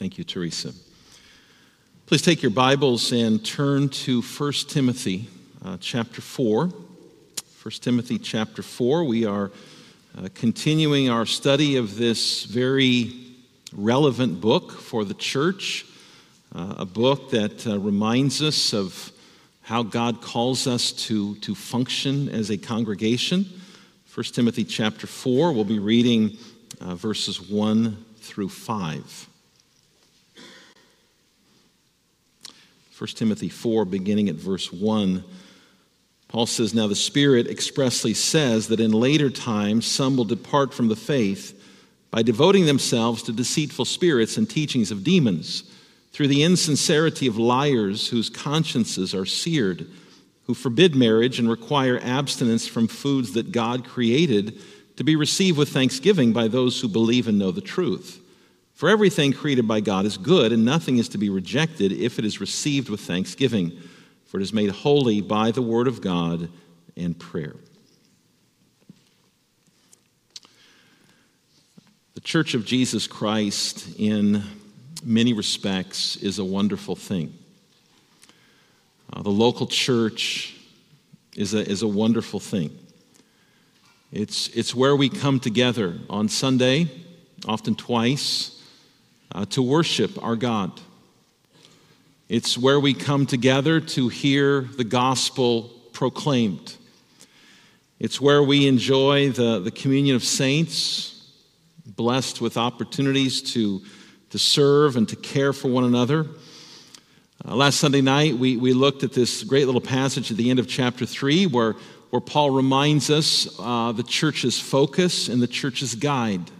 Thank you, Teresa. Please take your Bibles and turn to 1 Timothy uh, chapter 4. 1 Timothy chapter 4. We are uh, continuing our study of this very relevant book for the church, uh, a book that uh, reminds us of how God calls us to, to function as a congregation. 1 Timothy chapter 4, we'll be reading uh, verses 1 through 5. 1 Timothy 4, beginning at verse 1, Paul says, Now the Spirit expressly says that in later times some will depart from the faith by devoting themselves to deceitful spirits and teachings of demons, through the insincerity of liars whose consciences are seared, who forbid marriage and require abstinence from foods that God created to be received with thanksgiving by those who believe and know the truth. For everything created by God is good, and nothing is to be rejected if it is received with thanksgiving, for it is made holy by the word of God and prayer. The Church of Jesus Christ, in many respects, is a wonderful thing. Uh, the local church is a, is a wonderful thing. It's, it's where we come together on Sunday, often twice uh, to worship our God. It's where we come together to hear the gospel proclaimed. It's where we enjoy the, the communion of saints, blessed with opportunities to, to serve and to care for one another. Uh, last Sunday night, we, we looked at this great little passage at the end of chapter 3 where, where Paul reminds us uh, the church's focus and the church's guide.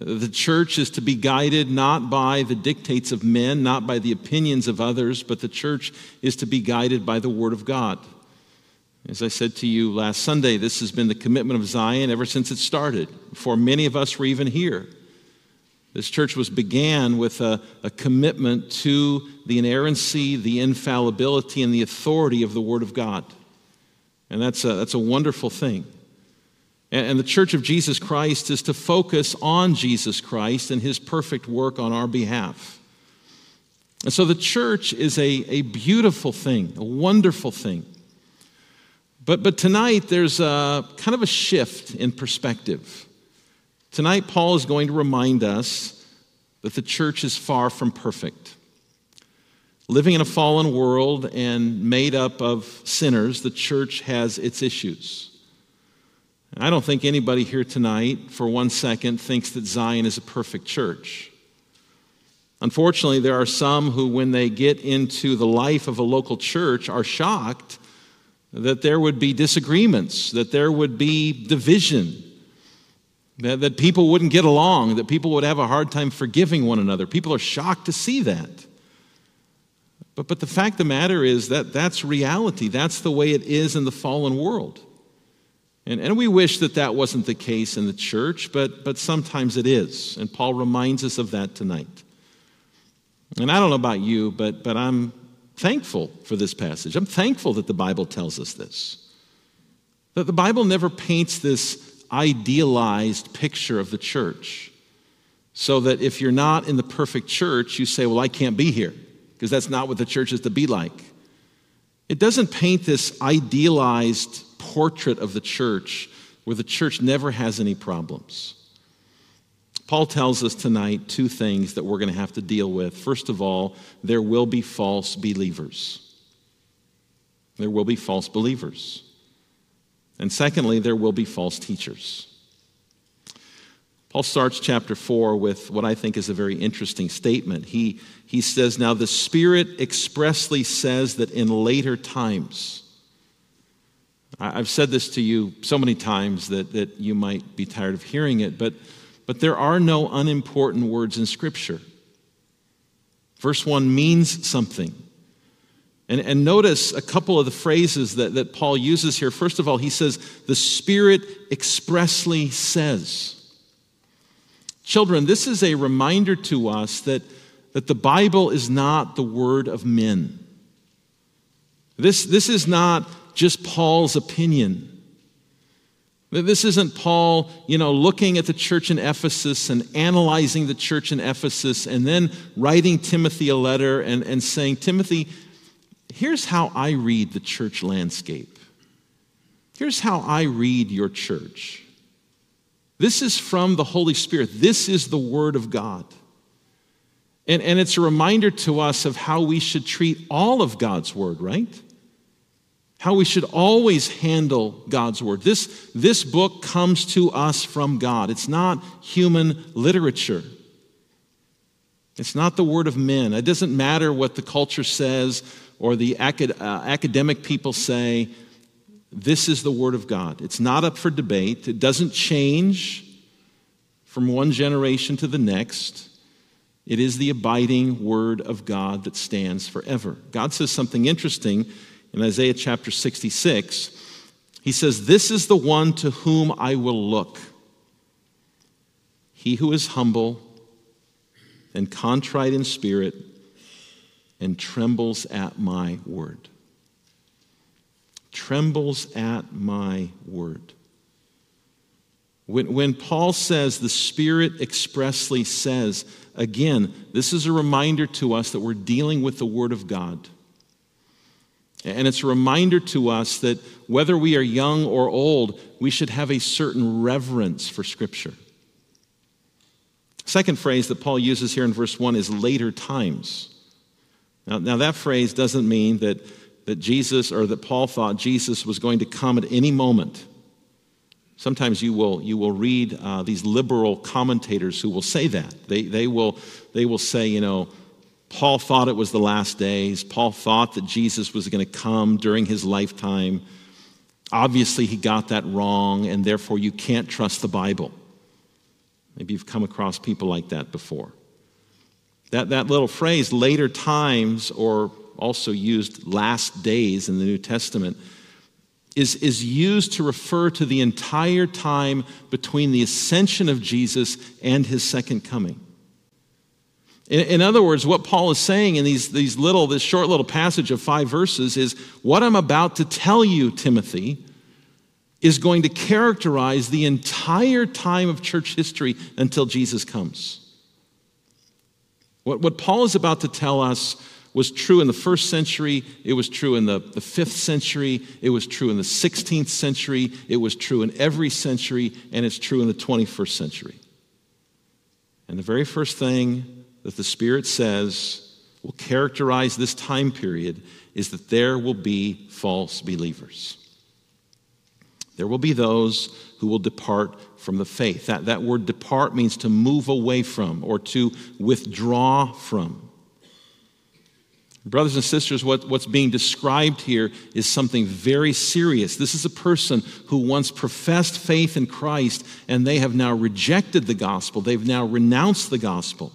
The church is to be guided not by the dictates of men, not by the opinions of others, but the church is to be guided by the Word of God. As I said to you last Sunday, this has been the commitment of Zion ever since it started, before many of us were even here. This church was began with a, a commitment to the inerrancy, the infallibility, and the authority of the Word of God. And that's a, that's a wonderful thing. And the Church of Jesus Christ is to focus on Jesus Christ and his perfect work on our behalf. And so the church is a, a beautiful thing, a wonderful thing. But, but tonight there's a kind of a shift in perspective. Tonight, Paul is going to remind us that the church is far from perfect. Living in a fallen world and made up of sinners, the church has its issues. I don't think anybody here tonight, for one second, thinks that Zion is a perfect church. Unfortunately, there are some who, when they get into the life of a local church, are shocked that there would be disagreements, that there would be division, that, that people wouldn't get along, that people would have a hard time forgiving one another. People are shocked to see that. But, but the fact of the matter is that that's reality. That's the way it is in the fallen world. And, and we wish that that wasn't the case in the church, but, but sometimes it is. And Paul reminds us of that tonight. And I don't know about you, but, but I'm thankful for this passage. I'm thankful that the Bible tells us this. That the Bible never paints this idealized picture of the church. So that if you're not in the perfect church, you say, Well, I can't be here, because that's not what the church is to be like. It doesn't paint this idealized portrait of the church where the church never has any problems. Paul tells us tonight two things that we're going to have to deal with. First of all, there will be false believers. There will be false believers. And secondly, there will be false teachers. Paul starts chapter 4 with what I think is a very interesting statement. He, he says, Now the Spirit expressly says that in later times, I've said this to you so many times that, that you might be tired of hearing it, but, but there are no unimportant words in Scripture. Verse 1 means something. And, and notice a couple of the phrases that, that Paul uses here. First of all, he says, The Spirit expressly says. Children, this is a reminder to us that, that the Bible is not the word of men. This, this is not just Paul's opinion. This isn't Paul, you know, looking at the church in Ephesus and analyzing the church in Ephesus and then writing Timothy a letter and, and saying, Timothy, here's how I read the church landscape. Here's how I read your church. This is from the Holy Spirit. This is the Word of God. And, and it's a reminder to us of how we should treat all of God's Word, right? How we should always handle God's Word. This, this book comes to us from God, it's not human literature. It's not the word of men. It doesn't matter what the culture says or the acad- uh, academic people say. This is the Word of God. It's not up for debate. It doesn't change from one generation to the next. It is the abiding Word of God that stands forever. God says something interesting in Isaiah chapter 66. He says, This is the one to whom I will look. He who is humble and contrite in spirit and trembles at my word trembles at my word. When, when Paul says, the Spirit expressly says, again, this is a reminder to us that we're dealing with the Word of God. And it's a reminder to us that whether we are young or old, we should have a certain reverence for Scripture. Second phrase that Paul uses here in verse 1 is later times. Now, now that phrase doesn't mean that that Jesus or that Paul thought Jesus was going to come at any moment. Sometimes you will, you will read uh, these liberal commentators who will say that. They, they, will, they will say, you know, Paul thought it was the last days. Paul thought that Jesus was going to come during his lifetime. Obviously, he got that wrong, and therefore you can't trust the Bible. Maybe you've come across people like that before. That, that little phrase, later times, or also used last days in the New Testament, is, is used to refer to the entire time between the ascension of Jesus and his second coming. In, in, other words, what Paul is saying in these, these little, this short little passage of five verses is what I'm about to tell you, Timothy, is going to characterize the entire time of church history until Jesus comes. What, what Paul is about to tell us was true in the first century, it was true in the, the fifth century, it was true in the 16th century, it was true in every century, and it's true in the 21st century. And the very first thing that the Spirit says will characterize this time period is that there will be false believers. There will be those who will depart from the faith. That, that word depart means to move away from or to withdraw from. Brothers and sisters, what, what's being described here is something very serious. This is a person who once professed faith in Christ and they have now rejected the gospel. They've now renounced the gospel.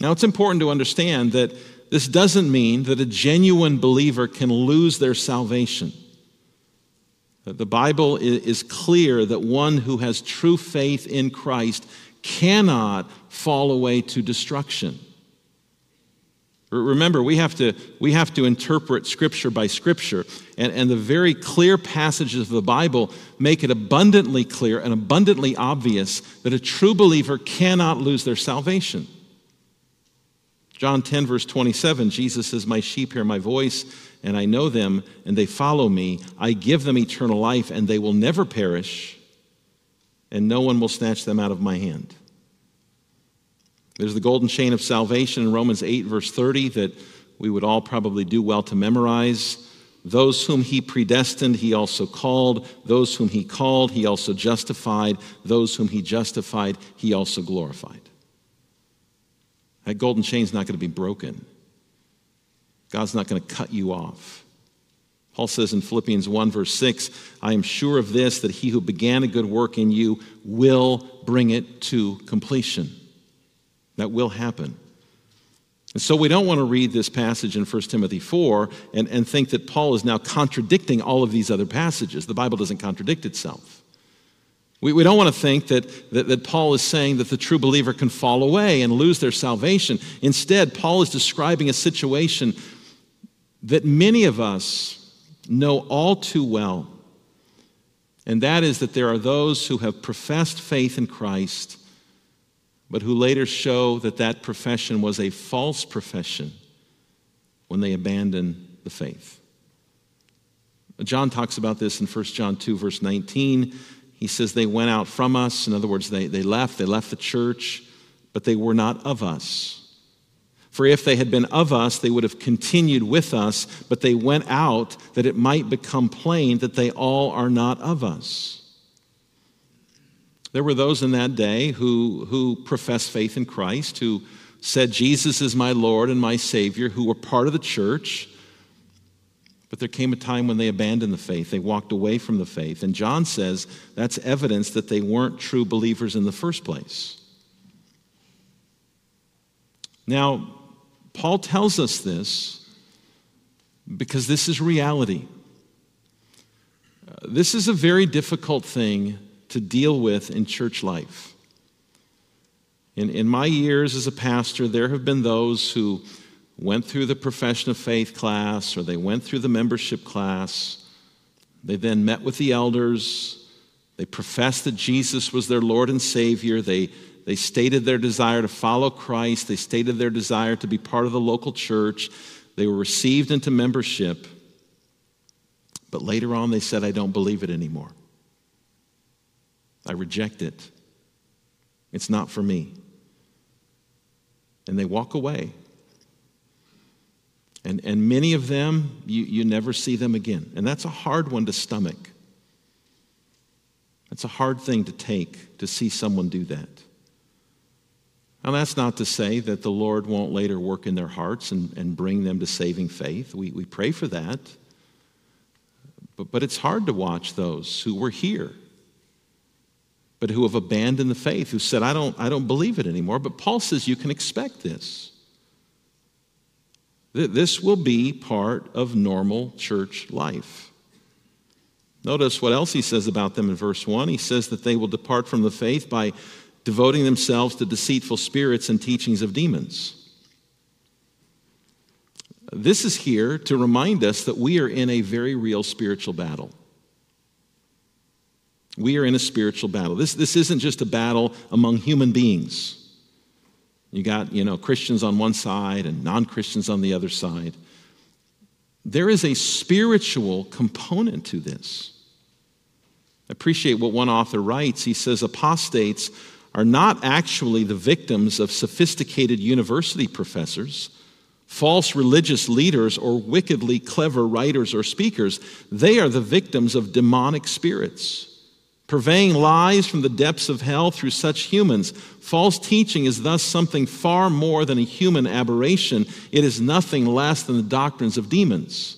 Now, it's important to understand that this doesn't mean that a genuine believer can lose their salvation. The Bible is clear that one who has true faith in Christ cannot fall away to destruction. Remember, we have to, we have to interpret Scripture by Scripture, and, and the very clear passages of the Bible make it abundantly clear and abundantly obvious that a true believer cannot lose their salvation. John 10, verse 27, Jesus says, My sheep hear my voice, and I know them, and they follow me. I give them eternal life, and they will never perish, and no one will snatch them out of my hand. There's the golden chain of salvation in Romans 8, verse 30, that we would all probably do well to memorize. Those whom he predestined, he also called. Those whom he called, he also justified. Those whom he justified, he also glorified. That golden chain is not going to be broken. God's not going to cut you off. Paul says in Philippians 1, verse 6, I am sure of this, that he who began a good work in you will bring it to completion. That will happen. And so we don't want to read this passage in 1 Timothy 4 and, and think that Paul is now contradicting all of these other passages. The Bible doesn't contradict itself. We, we don't want to think that, that, that Paul is saying that the true believer can fall away and lose their salvation. Instead, Paul is describing a situation that many of us know all too well. And that is that there are those who have professed faith in Christ, but who later show that that profession was a false profession when they abandon the faith. John talks about this in 1 John 2, verse 19. He says, They went out from us. In other words, they, they left, they left the church, but they were not of us. For if they had been of us, they would have continued with us, but they went out that it might become plain that they all are not of us. There were those in that day who, who professed faith in Christ, who said, Jesus is my Lord and my Savior, who were part of the church. But there came a time when they abandoned the faith. They walked away from the faith. And John says that's evidence that they weren't true believers in the first place. Now, Paul tells us this because this is reality. Uh, this is a very difficult thing to deal with in church life. In, in my years as a pastor, there have been those who went through the profession of faith class or they went through the membership class. They then met with the elders. They professed that Jesus was their Lord and Savior. They they stated their desire to follow Christ. They stated their desire to be part of the local church. They were received into membership. But later on, they said, I don't believe it anymore. I reject it. It's not for me. And they walk away. And, and many of them, you, you never see them again. And that's a hard one to stomach. That's a hard thing to take to see someone do that. Now, that's not to say that the Lord won't later work in their hearts and, and bring them to saving faith. We, we pray for that. But, but it's hard to watch those who were here, but who have abandoned the faith, who said, I don't, I don't believe it anymore. But Paul says you can expect this. This will be part of normal church life. Notice what else he says about them in verse 1. He says that they will depart from the faith by devoting themselves to deceitful spirits and teachings of demons. This is here to remind us that we are in a very real spiritual battle. We are in a spiritual battle. This, this isn't just a battle among human beings. You got, you know, Christians on one side and non Christians on the other side. There is a spiritual component to this. I appreciate what one author writes. He says, Apostates are not actually the victims of sophisticated university professors, false religious leaders, or wickedly clever writers or speakers. They are the victims of demonic spirits. Purveying lies from the depths of hell through such humans. False teaching is thus something far more than a human aberration. It is nothing less than the doctrines of demons.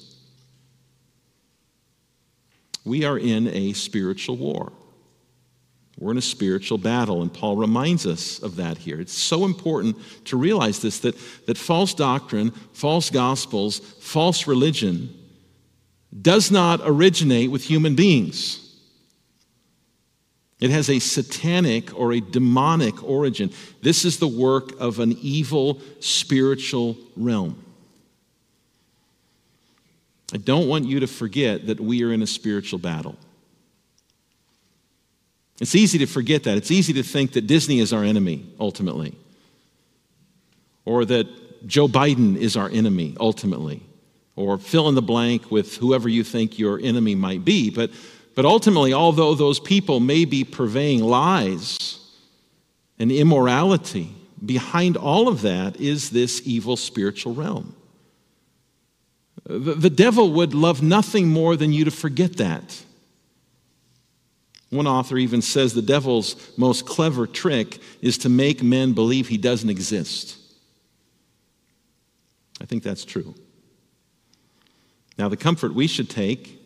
We are in a spiritual war. We're in a spiritual battle, and Paul reminds us of that here. It's so important to realize this that, that false doctrine, false gospels, false religion does not originate with human beings. It has a satanic or a demonic origin. This is the work of an evil spiritual realm. I don't want you to forget that we are in a spiritual battle. It's easy to forget that. It's easy to think that Disney is our enemy, ultimately, or that Joe Biden is our enemy, ultimately, or fill in the blank with whoever you think your enemy might be. But, but ultimately, although those people may be purveying lies and immorality, behind all of that is this evil spiritual realm. The, the devil would love nothing more than you to forget that. One author even says the devil's most clever trick is to make men believe he doesn't exist. I think that's true. Now, the comfort we should take,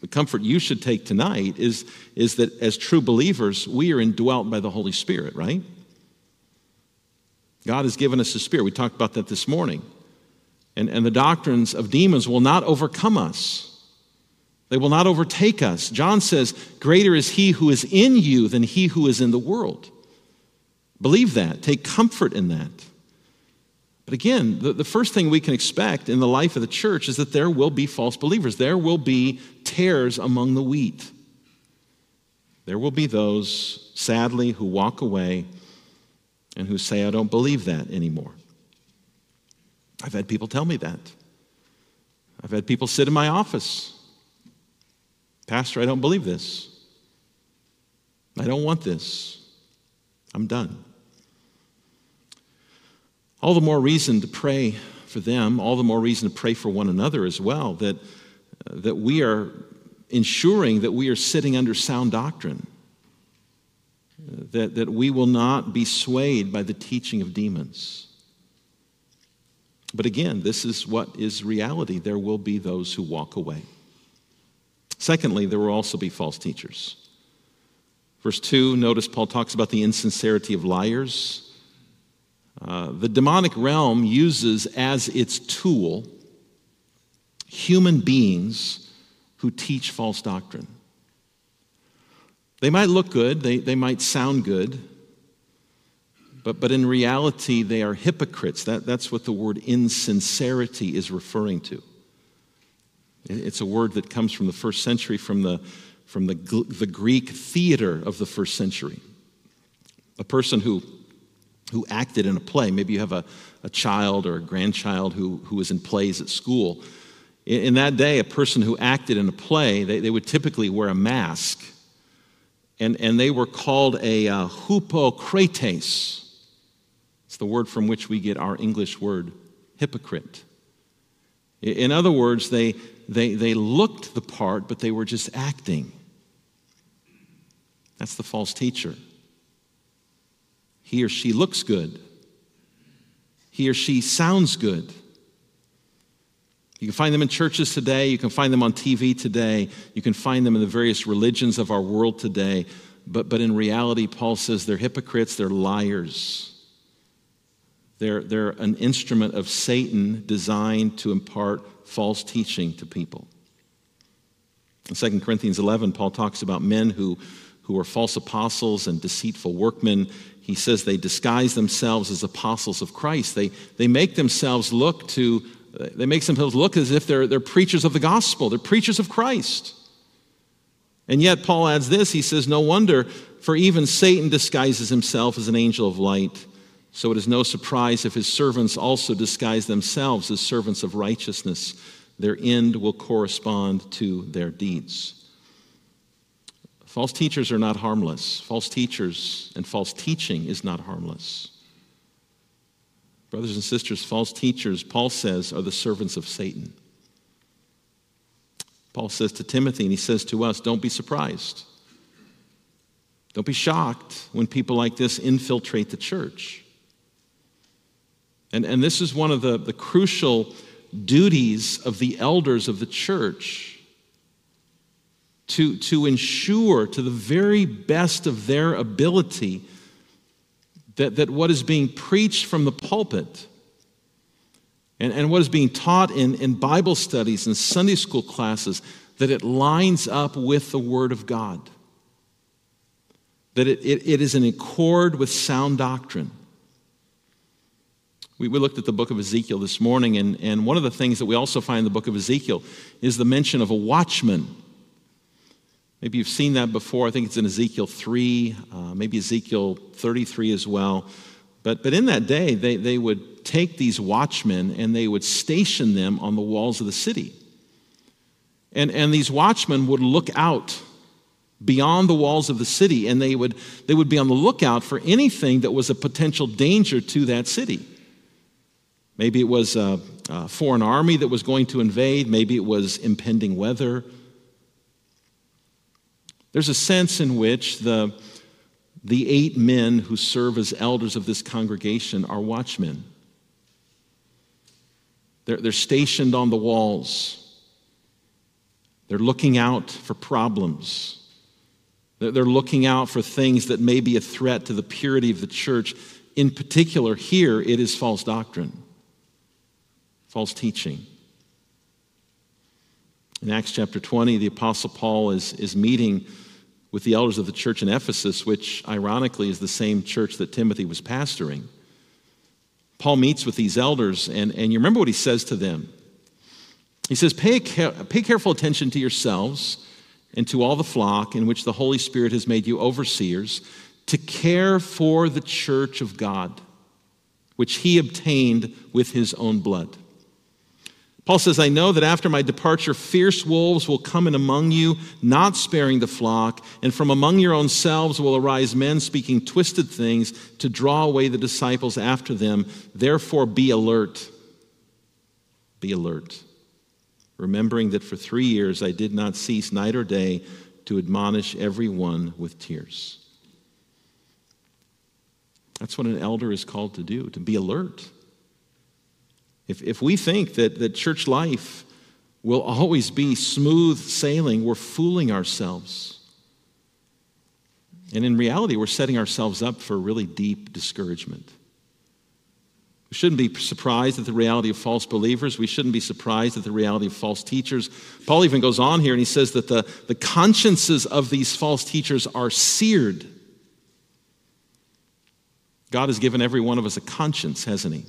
the comfort you should take tonight, is, is that as true believers, we are indwelt by the Holy Spirit, right? God has given us a spirit. We talked about that this morning. And, and the doctrines of demons will not overcome us. They will not overtake us. John says, Greater is he who is in you than he who is in the world. Believe that. Take comfort in that. But again, the, the first thing we can expect in the life of the church is that there will be false believers. There will be tares among the wheat. There will be those, sadly, who walk away and who say, I don't believe that anymore. I've had people tell me that. I've had people sit in my office. Pastor, I don't believe this. I don't want this. I'm done. All the more reason to pray for them, all the more reason to pray for one another as well, that, that we are ensuring that we are sitting under sound doctrine, that, that we will not be swayed by the teaching of demons. But again, this is what is reality. There will be those who walk away. Secondly, there will also be false teachers. Verse 2, notice Paul talks about the insincerity of liars. Uh, the demonic realm uses as its tool human beings who teach false doctrine. They might look good, they, they might sound good, but, but in reality, they are hypocrites. That, that's what the word insincerity is referring to. It's a word that comes from the first century, from the, from the, the Greek theater of the first century. A person who, who acted in a play, maybe you have a, a child or a grandchild who, who was in plays at school. In, that day, a person who acted in a play, they, they would typically wear a mask. And, and they were called a uh, hypocrates It's the word from which we get our English word hypocrite. In other words, they, they, they looked the part, but they were just acting. That's the false teacher. He or she looks good, he or she sounds good. You can find them in churches today, you can find them on TV today, you can find them in the various religions of our world today. But, but in reality, Paul says they're hypocrites, they're liars. They're, they're an instrument of Satan designed to impart false teaching to people. In 2 Corinthians 11, Paul talks about men who, who are false apostles and deceitful workmen. He says they disguise themselves as apostles of Christ. They, they make themselves look to, they make themselves look as if they're, they're preachers of the gospel. They're preachers of Christ. And yet, Paul adds this he says, No wonder, for even Satan disguises himself as an angel of light. So it is no surprise if his servants also disguise themselves as servants of righteousness. Their end will correspond to their deeds. False teachers are not harmless. False teachers and false teaching is not harmless. Brothers and sisters, false teachers, Paul says, are the servants of Satan. Paul says to Timothy, and he says to us, don't be surprised. Don't be shocked when people like this infiltrate the church. And, and this is one of the, the crucial duties of the elders of the church to, to ensure to the very best of their ability that, that what is being preached from the pulpit and, and what is being taught in, in Bible studies and Sunday school classes, that it lines up with the Word of God. That it, it, it is in accord with sound doctrine. We, we looked at the book of Ezekiel this morning, and, and one of the things that we also find in the book of Ezekiel is the mention of a watchman. Maybe you've seen that before. I think it's in Ezekiel 3, uh, maybe Ezekiel 33 as well. But, but in that day, they, they would take these watchmen and they would station them on the walls of the city. And, and these watchmen would look out beyond the walls of the city and they would, they would be on the lookout for anything that was a potential danger to that city. Maybe it was a, a foreign army that was going to invade. Maybe it was impending weather. There's a sense in which the, the eight men who serve as elders of this congregation are watchmen. They're, they're stationed on the walls. They're looking out for problems. They're, they're looking out for things that may be a threat to the purity of the church. In particular, here it is false doctrine false teaching. In Acts chapter 20, the Apostle Paul is, is meeting with the elders of the church in Ephesus, which ironically is the same church that Timothy was pastoring. Paul meets with these elders, and, and you remember what he says to them. He says, Pay, pay careful attention to yourselves and to all the flock in which the Holy Spirit has made you overseers, to care for the church of God, which he obtained with his own blood. Paul says, I know that after my departure, fierce wolves will come in among you, not sparing the flock, and from among your own selves will arise men speaking twisted things to draw away the disciples after them. Therefore, be alert. Be alert. Remembering that for three years I did not cease night or day to admonish everyone with tears. That's what an elder is called to do, to be alert if, if we think that, that church life will always be smooth sailing, we're fooling ourselves. And in reality, we're setting ourselves up for really deep discouragement. We shouldn't be surprised at the reality of false believers. We shouldn't be surprised at the reality of false teachers. Paul even goes on here and he says that the, the consciences of these false teachers are seared. God has given every one of us a conscience, hasn't He?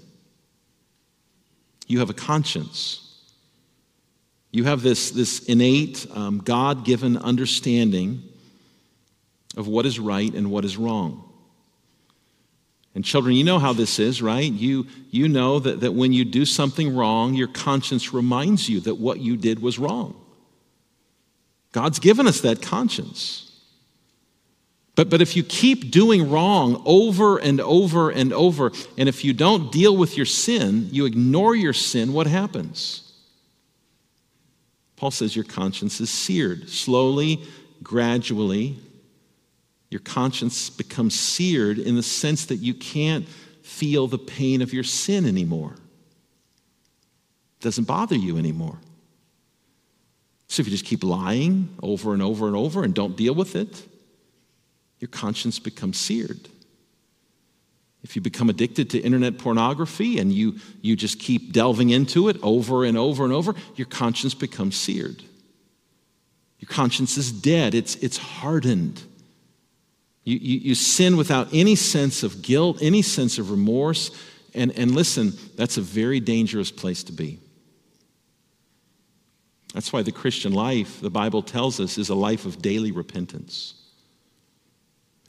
You have a conscience. You have this, this innate, um, God given understanding of what is right and what is wrong. And children, you know how this is, right? You, you know that, that when you do something wrong, your conscience reminds you that what you did was wrong. God's given us that conscience. But, but if you keep doing wrong over and over and over, and if you don't deal with your sin, you ignore your sin, what happens? Paul says your conscience is seared. Slowly, gradually, your conscience becomes seared in the sense that you can't feel the pain of your sin anymore. It doesn't bother you anymore. So if you just keep lying over and over and over and don't deal with it, your conscience becomes seared. If you become addicted to internet pornography and you, you just keep delving into it over and over and over, your conscience becomes seared. Your conscience is dead, it's, it's hardened. You, you, you sin without any sense of guilt, any sense of remorse. And, and listen, that's a very dangerous place to be. That's why the Christian life, the Bible tells us, is a life of daily repentance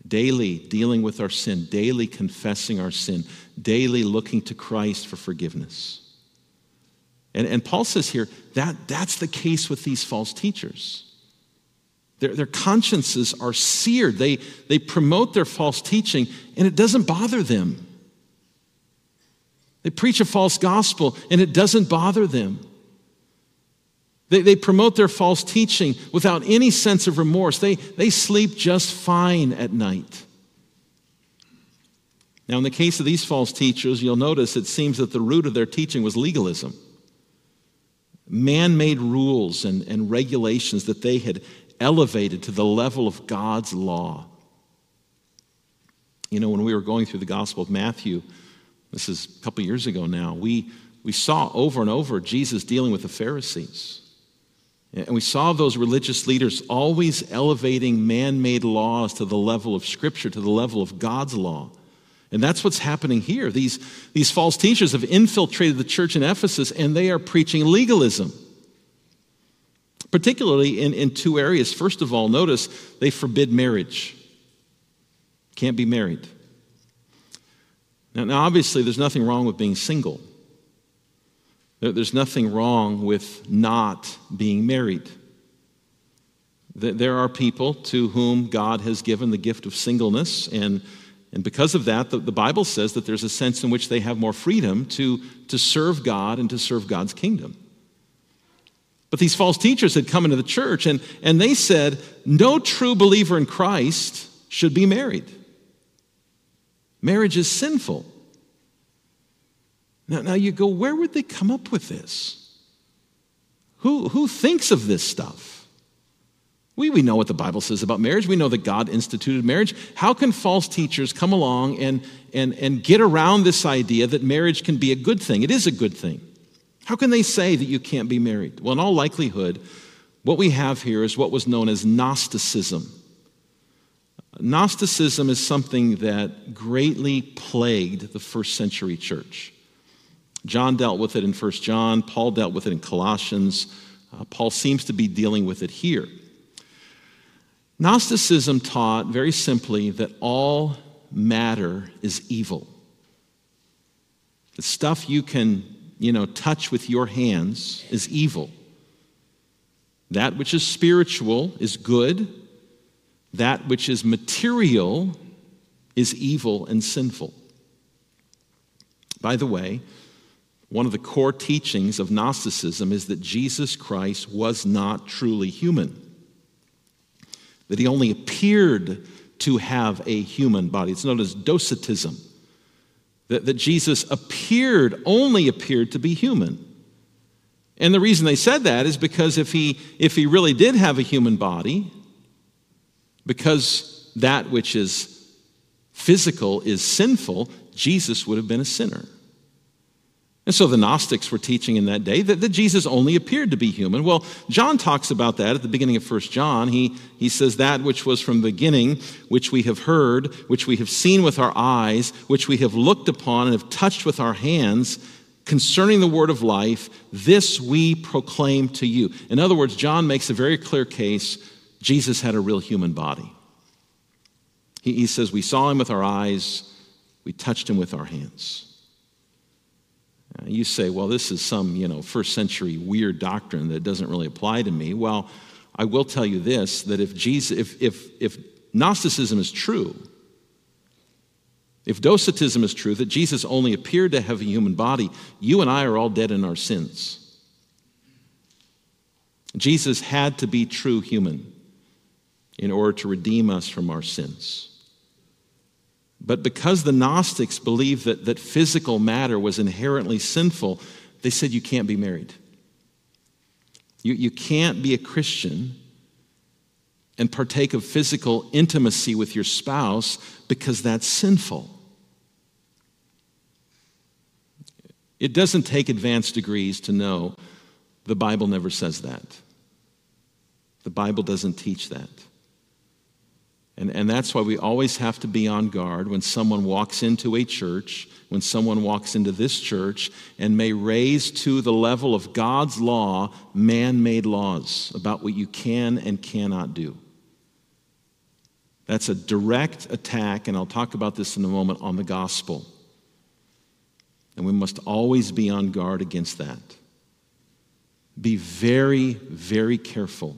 daily dealing with our sin, daily confessing our sin, daily looking to Christ for forgiveness. And, and Paul says here that that's the case with these false teachers. Their, their consciences are seared. They, they promote their false teaching, and it doesn't bother them. They preach a false gospel, and it doesn't bother them. They, they promote their false teaching without any sense of remorse. They, they sleep just fine at night. Now, in the case of these false teachers, you'll notice it seems that the root of their teaching was legalism. Man made rules and, and regulations that they had elevated to the level of God's law. You know, when we were going through the Gospel of Matthew, this is a couple years ago now, we, we saw over and over Jesus dealing with the Pharisees. And we saw those religious leaders always elevating man made laws to the level of Scripture, to the level of God's law. And that's what's happening here. These, these false teachers have infiltrated the church in Ephesus and they are preaching legalism, particularly in, in two areas. First of all, notice they forbid marriage. Can't be married. Now, now obviously, there's nothing wrong with being single. There's nothing wrong with not being married. There are people to whom God has given the gift of singleness, and, and because of that, the, the Bible says that there's a sense in which they have more freedom to, to serve God and to serve God's kingdom. But these false teachers had come into the church and, and they said, no true believer in Christ should be married. Marriage is sinful. Now, now you go, where would they come up with this? Who, who thinks of this stuff? We, we know what the Bible says about marriage. We know that God instituted marriage. How can false teachers come along and, and, and get around this idea that marriage can be a good thing? It is a good thing. How can they say that you can't be married? Well, in all likelihood, what we have here is what was known as Gnosticism. Gnosticism is something that greatly plagued the first century church. John dealt with it in 1 John, Paul dealt with it in Colossians. Uh, Paul seems to be dealing with it here. Gnosticism taught very simply that all matter is evil. The stuff you can, you know, touch with your hands is evil. That which is spiritual is good. That which is material is evil and sinful. By the way, one of the core teachings of Gnosticism is that Jesus Christ was not truly human, that he only appeared to have a human body. It's known as docetism, that, that Jesus appeared, only appeared to be human. And the reason they said that is because if he, if he really did have a human body, because that which is physical is sinful, Jesus would have been a sinner. And so the Gnostics were teaching in that day that, that, Jesus only appeared to be human. Well, John talks about that at the beginning of 1 John. He, he says, That which was from the beginning, which we have heard, which we have seen with our eyes, which we have looked upon and have touched with our hands, concerning the word of life, this we proclaim to you. In other words, John makes a very clear case Jesus had a real human body. He, he says, We saw him with our eyes, we touched him with our hands. Uh, you say, well, this is some, you know, first century weird doctrine that doesn't really apply to me. Well, I will tell you this that if Jesus, if, if, if Gnosticism is true, if Docetism is true, that Jesus only appeared to have a human body, you and I are all dead in our sins. Jesus had to be true human in order to redeem us from our sins. But because the Gnostics believed that, that physical matter was inherently sinful, they said you can't be married. You, you can't be a Christian and partake of physical intimacy with your spouse because that's sinful. It doesn't take advanced degrees to know the Bible never says that. The Bible doesn't teach that. And, and that's why we always have to be on guard when someone walks into a church, when someone walks into this church, and may raise to the level of God's law man made laws about what you can and cannot do. That's a direct attack, and I'll talk about this in a moment, on the gospel. And we must always be on guard against that. Be very, very careful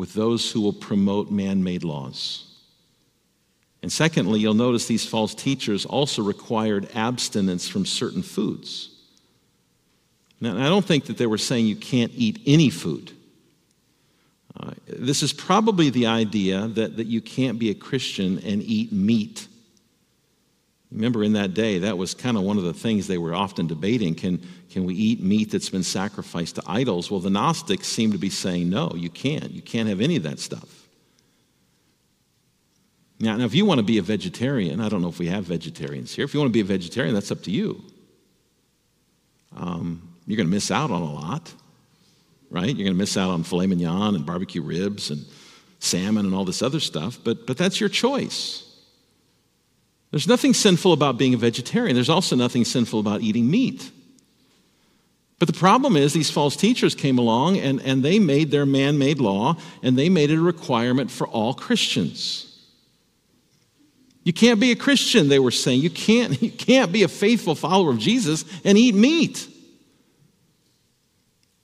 with those who will promote man made laws. And secondly, you'll notice these false teachers also required abstinence from certain foods. Now, I don't think that they were saying you can't eat any food. Uh, this is probably the idea that, that you can't be a Christian and eat meat. Remember, in that day, that was kind of one of the things they were often debating. Can, can we eat meat that's been sacrificed to idols? Well, the Gnostics seem to be saying, no, you can't. You can't have any of that stuff. Now, now, if you want to be a vegetarian, I don't know if we have vegetarians here. If you want to be a vegetarian, that's up to you. Um, you're going to miss out on a lot, right? You're going to miss out on filet mignon and barbecue ribs and salmon and all this other stuff, but, but that's your choice. There's nothing sinful about being a vegetarian. There's also nothing sinful about eating meat. But the problem is, these false teachers came along and, and they made their man made law and they made it a requirement for all Christians. You can't be a Christian, they were saying. You can't, you can't be a faithful follower of Jesus and eat meat.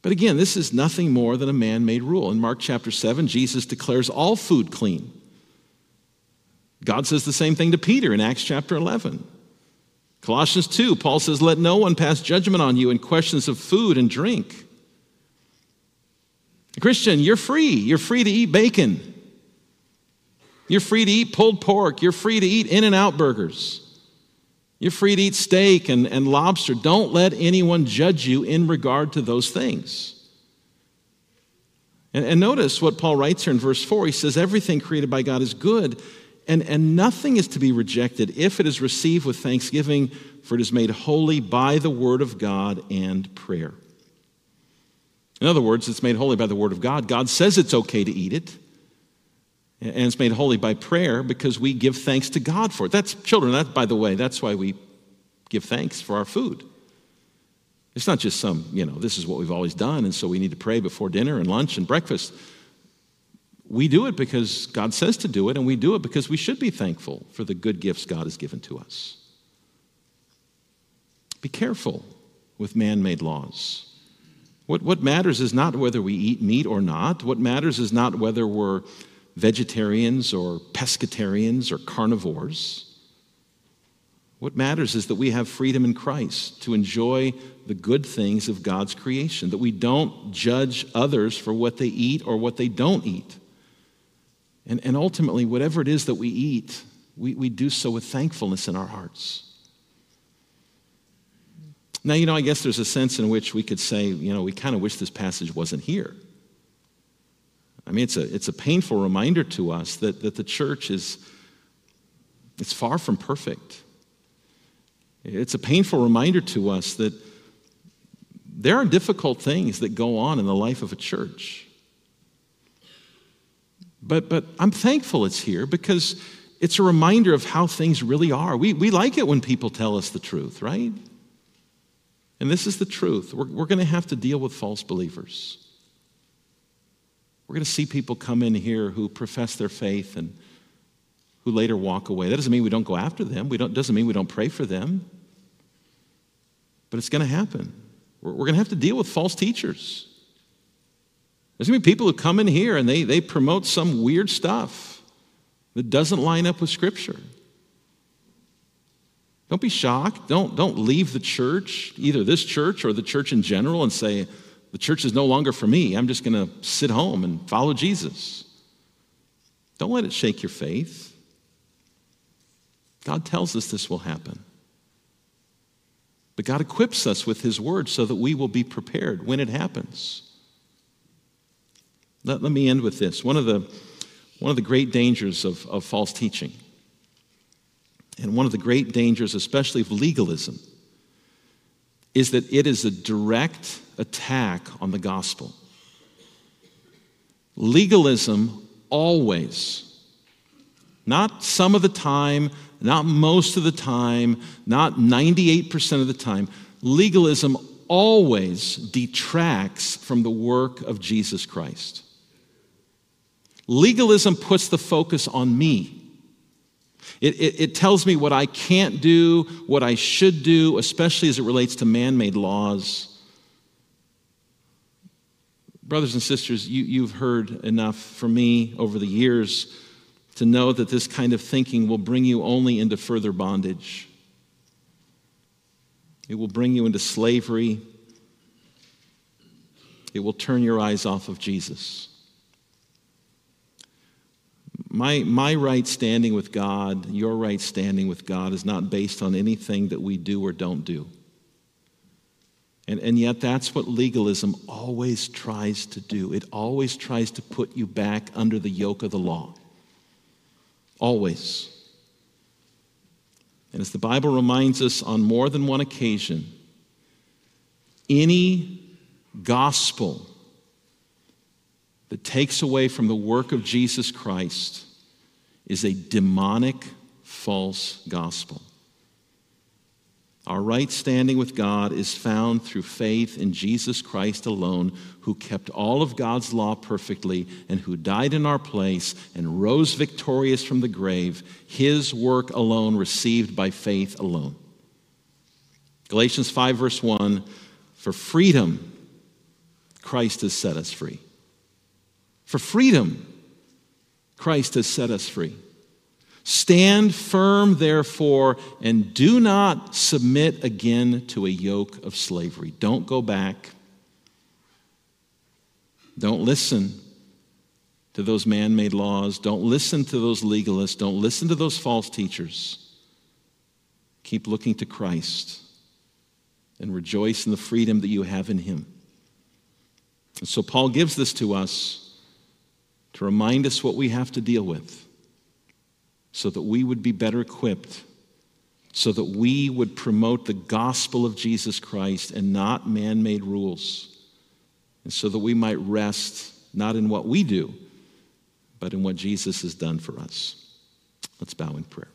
But again, this is nothing more than a man made rule. In Mark chapter 7, Jesus declares all food clean. God says the same thing to Peter in Acts chapter 11. Colossians 2, Paul says, Let no one pass judgment on you in questions of food and drink. Christian, you're free. You're free to eat bacon. You're free to eat pulled pork. You're free to eat In N Out burgers. You're free to eat steak and, and lobster. Don't let anyone judge you in regard to those things. And, and notice what Paul writes here in verse 4. He says, Everything created by God is good and, and nothing is to be rejected if it is received with thanksgiving, for it is made holy by the word of God and prayer. In other words, it's made holy by the word of God. God says it's okay to eat it. And it's made holy by prayer because we give thanks to God for it. That's children, that by the way, that's why we give thanks for our food. It's not just some, you know, this is what we've always done, and so we need to pray before dinner and lunch and breakfast We do it because God says to do it, and we do it because we should be thankful for the good gifts God has given to us. Be careful with man made laws. What, what matters is not whether we eat meat or not. What matters is not whether we're vegetarians or pescatarians or carnivores. What matters is that we have freedom in Christ to enjoy the good things of God's creation, that we don't judge others for what they eat or what they don't eat. And, and ultimately, whatever it is that we eat, we, we do so with thankfulness in our hearts. Now, you know, I guess there's a sense in which we could say, you know, we kind of wish this passage wasn't here. I mean, it's a, it's a painful reminder to us that, that the church is it's far from perfect. It's a painful reminder to us that there are difficult things that go on in the life of a church. But, but I'm thankful it's here because it's a reminder of how things really are. We, we like it when people tell us the truth, right? And this is the truth. We're, we're going to have to deal with false believers. We're going to see people come in here who profess their faith and who later walk away. That doesn't mean we don't go after them. We don't, doesn't mean we don't pray for them. But it's going to happen. We're, we're going to have to deal with false teachers. There's going to be people who come in here and they, they promote some weird stuff that doesn't line up with Scripture. Don't be shocked. Don't, don't leave the church, either this church or the church in general, and say, the church is no longer for me. I'm just going to sit home and follow Jesus. Don't let it shake your faith. God tells us this will happen. But God equips us with His word so that we will be prepared when it happens. Let, let me end with this. One of the, one of the great dangers of, of false teaching and one of the great dangers, especially of legalism, is that it is a direct attack on the gospel. Legalism always, not some of the time, not most of the time, not 98% of the time, legalism always detracts from the work of Jesus Christ. Legalism puts the focus on me. It, it, it, tells me what I can't do, what I should do, especially as it relates to man made laws. Brothers and sisters, you, you've heard enough from me over the years to know that this kind of thinking will bring you only into further bondage. It will bring you into slavery. It will turn your eyes off of Jesus. My, my right standing with God, your right standing with God, is not based on anything that we do or don't do. And, and yet, that's what legalism always tries to do. It always tries to put you back under the yoke of the law. Always. And as the Bible reminds us on more than one occasion, any gospel that takes away from the work of Jesus Christ is a demonic false gospel. Our right standing with God is found through faith in Jesus Christ alone, who kept all of God's law perfectly and who died in our place and rose victorious from the grave, his work alone received by faith alone. Galatians 5, verse 1 For freedom, Christ has set us free. For freedom, Christ has set us free. Stand firm, therefore, and do not submit again to a yoke of slavery. Don't go back. Don't listen to those man made laws. Don't listen to those legalists. Don't listen to those false teachers. Keep looking to Christ and rejoice in the freedom that you have in Him. And so, Paul gives this to us to remind us what we have to deal with so that we would be better equipped, so that we would promote the gospel of Jesus Christ and not man made rules, and so that we might rest not in what we do, but in what Jesus has done for us. Let's bow in prayer.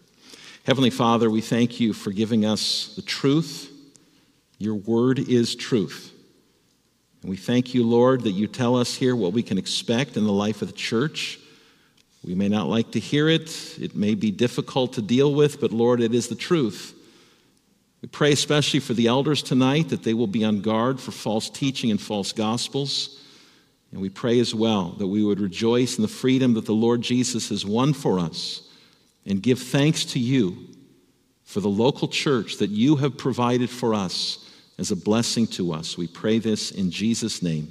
Heavenly Father, we thank you for giving us the truth. Your word is truth. And we thank you, Lord, that you tell us here what we can expect in the life of the church We may not like to hear it, it may be difficult to deal with, but Lord, it is the truth. We pray especially for the elders tonight that they will be on guard for false teaching and false gospels. And we pray as well that we would rejoice in the freedom that the Lord Jesus has won for us and give thanks to you for the local church that you have provided for us as a blessing to us. We pray this in Jesus' name.